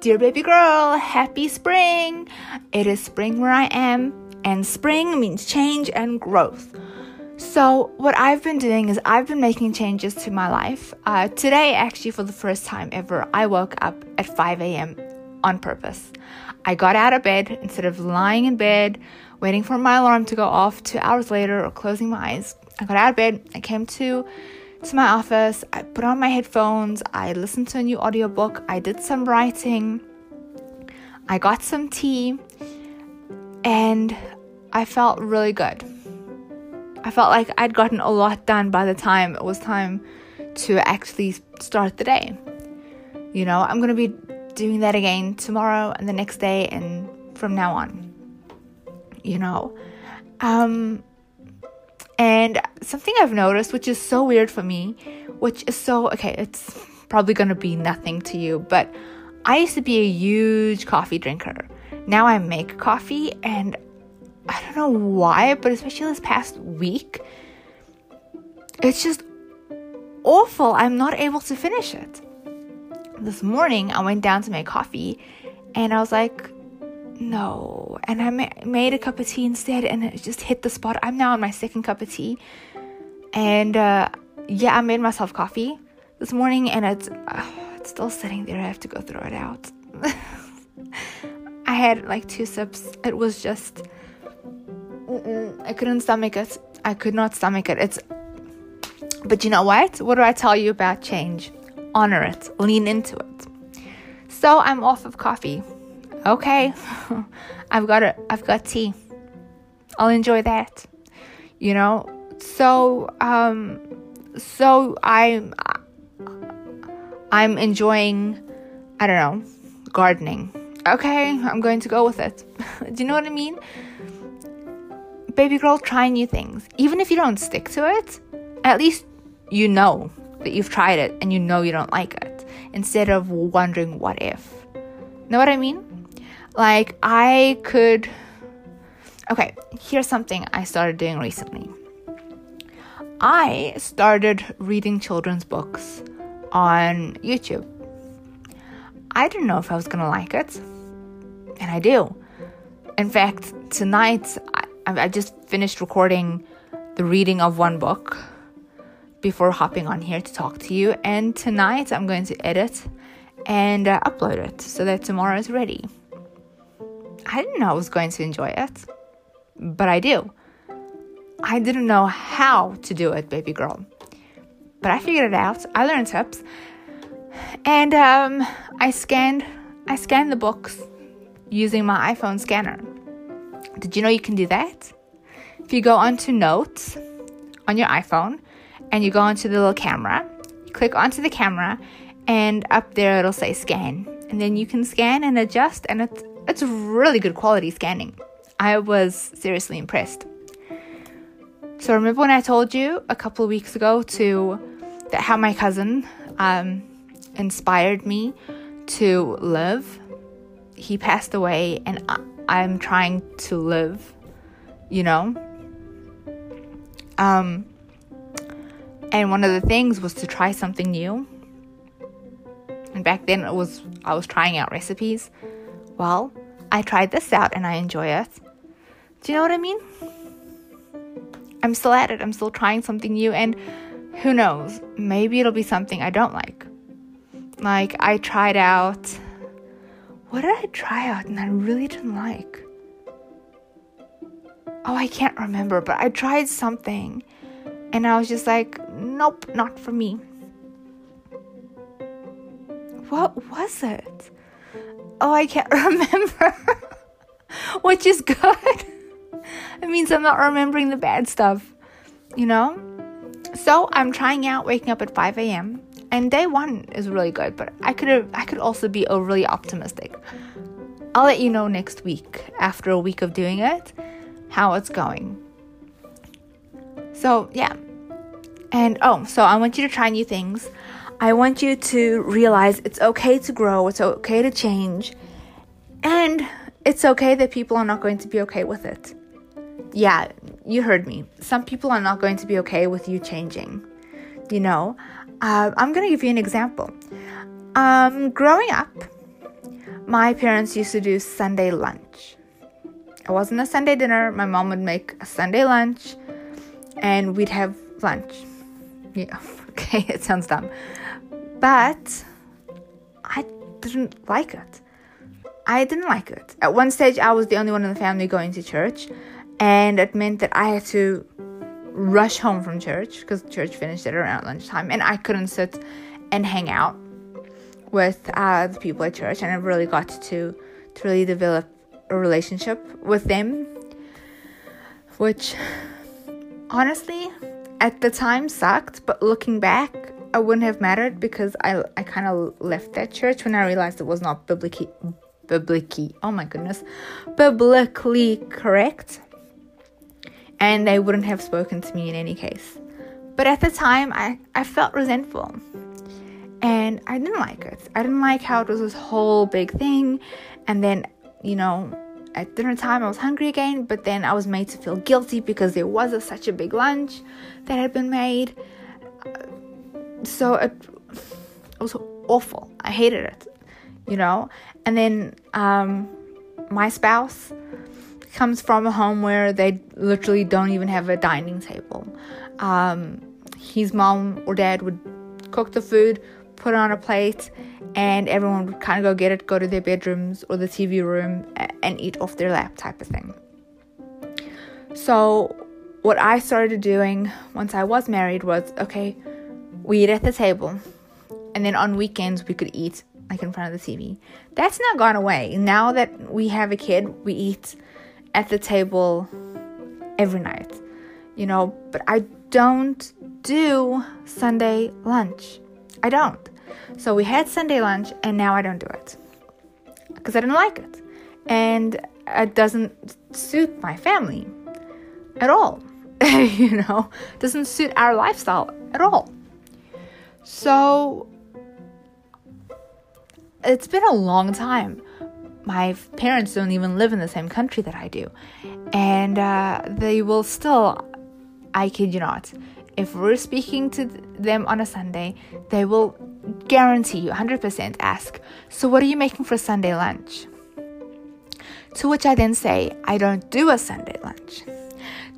Dear baby girl, happy spring! It is spring where I am, and spring means change and growth. So, what I've been doing is I've been making changes to my life. Uh, today, actually, for the first time ever, I woke up at 5 a.m. on purpose. I got out of bed instead of lying in bed, waiting for my alarm to go off two hours later or closing my eyes. I got out of bed, I came to to my office, I put on my headphones, I listened to a new audiobook, I did some writing, I got some tea, and I felt really good. I felt like I'd gotten a lot done by the time it was time to actually start the day. You know, I'm going to be doing that again tomorrow and the next day and from now on. You know, um, and something I've noticed, which is so weird for me, which is so okay, it's probably gonna be nothing to you, but I used to be a huge coffee drinker. Now I make coffee, and I don't know why, but especially this past week, it's just awful. I'm not able to finish it. This morning, I went down to make coffee, and I was like, no. And I ma- made a cup of tea instead, and it just hit the spot. I'm now on my second cup of tea, and uh, yeah, I made myself coffee this morning, and it's uh, it's still sitting there. I have to go throw it out. I had like two sips. It was just I couldn't stomach it. I could not stomach it. It's but you know what? What do I tell you about change? Honor it. Lean into it. So I'm off of coffee okay, I've got it. I've got tea. I'll enjoy that. You know. So um, so I'm I'm enjoying. I don't know, gardening. Okay, I'm going to go with it. Do you know what I mean? Baby girl, try new things. Even if you don't stick to it, at least you know that you've tried it and you know you don't like it instead of wondering what if. Know what I mean? Like, I could. Okay, here's something I started doing recently. I started reading children's books on YouTube. I didn't know if I was gonna like it, and I do. In fact, tonight I, I just finished recording the reading of one book before hopping on here to talk to you, and tonight I'm going to edit and uh, upload it so that tomorrow is ready. I didn't know I was going to enjoy it, but I do. I didn't know how to do it, baby girl. But I figured it out. I learned tips. And um, I scanned I scanned the books using my iPhone scanner. Did you know you can do that? If you go onto notes on your iPhone and you go onto the little camera, you click onto the camera and up there it'll say scan. And then you can scan and adjust and it's it's really good quality scanning. I was seriously impressed. So remember when I told you a couple of weeks ago to that how my cousin um, inspired me to live. He passed away, and I, I'm trying to live. You know. Um, and one of the things was to try something new. And back then it was I was trying out recipes well, I tried this out and I enjoy it. Do you know what I mean? I'm still at it. I'm still trying something new, and who knows? Maybe it'll be something I don't like. Like, I tried out. What did I try out and I really didn't like? Oh, I can't remember, but I tried something and I was just like, nope, not for me. What was it? Oh, I can't remember. Which is good. it means I'm not remembering the bad stuff, you know? So I'm trying out waking up at 5 a.m. And day one is really good, but I could I could also be overly optimistic. I'll let you know next week after a week of doing it how it's going. So yeah. And oh, so I want you to try new things. I want you to realize it's okay to grow, it's okay to change, and it's okay that people are not going to be okay with it. Yeah, you heard me. Some people are not going to be okay with you changing. You know, uh, I'm going to give you an example. Um, growing up, my parents used to do Sunday lunch. It wasn't a Sunday dinner. My mom would make a Sunday lunch and we'd have lunch. Yeah, okay, it sounds dumb. But I didn't like it. I didn't like it. At one stage, I was the only one in the family going to church, and it meant that I had to rush home from church because church finished at around lunchtime, and I couldn't sit and hang out with uh, the people at church. And I really got to to really develop a relationship with them, which honestly at the time sucked, but looking back, I wouldn't have mattered because I I kind of left that church when I realized it was not biblically biblically oh my goodness biblically correct. And they wouldn't have spoken to me in any case. But at the time I, I felt resentful. And I didn't like it. I didn't like how it was this whole big thing. And then you know at dinner time I was hungry again but then I was made to feel guilty because there was a, such a big lunch that had been made so it, it was awful I hated it you know and then um, my spouse comes from a home where they literally don't even have a dining table. Um, his mom or dad would cook the food, put it on a plate, and everyone would kind of go get it, go to their bedrooms or the TV room, and eat off their lap, type of thing. So, what I started doing once I was married was okay, we eat at the table, and then on weekends we could eat like in front of the TV. That's not gone away. Now that we have a kid, we eat at the table every night. You know, but I don't do Sunday lunch. I don't. So we had Sunday lunch and now I don't do it. Because I didn't like it. And it doesn't suit my family at all. you know, doesn't suit our lifestyle at all. So it's been a long time. My parents don't even live in the same country that I do. And uh, they will still, I kid you not, if we're speaking to them on a Sunday, they will guarantee you 100% ask, So, what are you making for Sunday lunch? To which I then say, I don't do a Sunday lunch.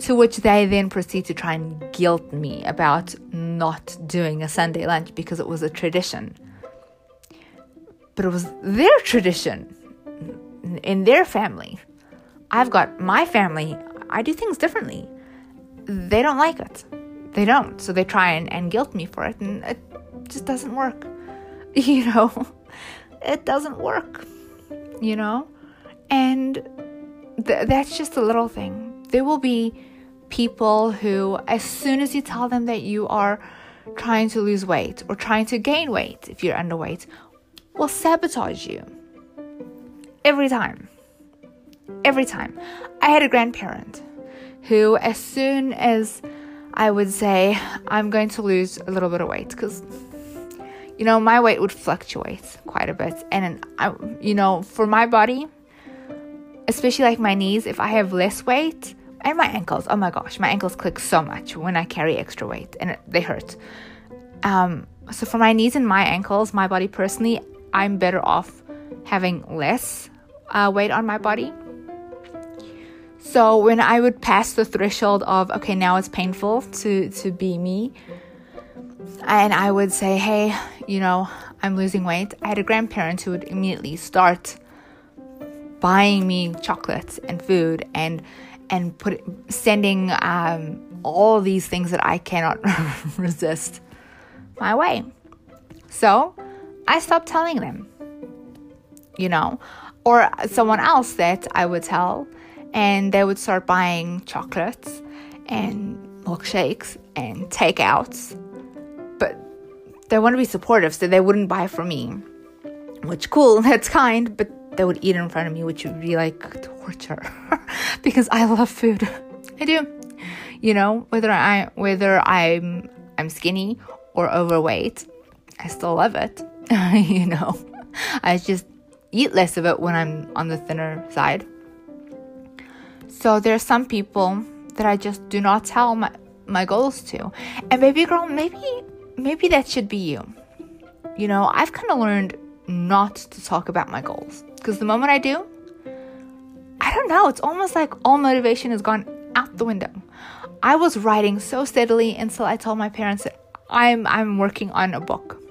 To which they then proceed to try and guilt me about not doing a Sunday lunch because it was a tradition but it was their tradition in their family. I've got my family, I do things differently. They don't like it. They don't. So they try and, and guilt me for it, and it just doesn't work. You know, it doesn't work, you know? And th- that's just a little thing. There will be people who, as soon as you tell them that you are trying to lose weight or trying to gain weight if you're underweight will sabotage you. Every time. Every time. I had a grandparent who, as soon as I would say, I'm going to lose a little bit of weight, because, you know, my weight would fluctuate quite a bit. And, I, you know, for my body, especially like my knees, if I have less weight, and my ankles, oh my gosh, my ankles click so much when I carry extra weight and they hurt. Um, so for my knees and my ankles, my body personally, I'm better off having less uh, weight on my body. So when I would pass the threshold of okay, now it's painful to to be me, and I would say, hey, you know, I'm losing weight. I had a grandparent who would immediately start buying me chocolates and food and and put sending um, all these things that I cannot resist my way. So I stopped telling them, you know, or someone else that I would tell, and they would start buying chocolates and milkshakes and takeouts. But they want to be supportive, so they wouldn't buy for me. Which cool, that's kind, but they would eat in front of me, which would be like torture because I love food. I do. You know, whether I whether I'm I'm skinny or overweight, I still love it. you know, I just eat less of it when I'm on the thinner side. So there are some people that I just do not tell my, my goals to. And baby girl, maybe maybe that should be you. You know, I've kind of learned not to talk about my goals. Because the moment I do, I don't know, it's almost like all motivation has gone out the window. I was writing so steadily until I told my parents that I'm I'm working on a book.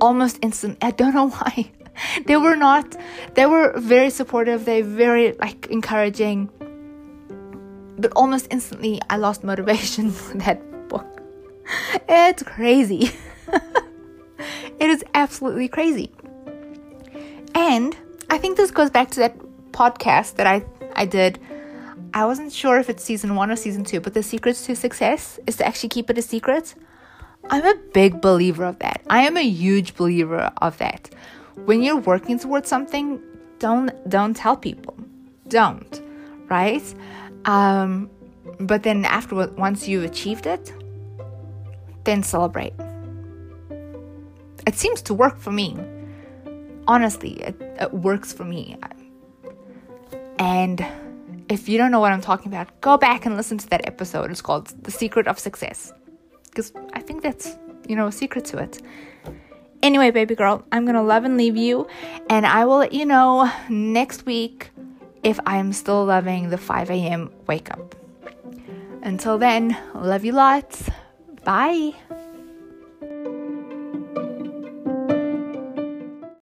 Almost instant. I don't know why. they were not they were very supportive, they very like encouraging. But almost instantly I lost motivation for that book. It's crazy. it is absolutely crazy. And I think this goes back to that podcast that I I did. I wasn't sure if it's season one or season two, but the secrets to success is to actually keep it a secret. I'm a big believer of that. I am a huge believer of that. When you're working towards something, don't don't tell people. Don't, right? Um, but then afterward, once you've achieved it, then celebrate. It seems to work for me. Honestly, it, it works for me. And if you don't know what I'm talking about, go back and listen to that episode. It's called The Secret of Success. Because I think that's, you know, a secret to it. Anyway, baby girl, I'm going to love and leave you. And I will let you know next week if I'm still loving the 5 a.m. wake up. Until then, love you lots. Bye.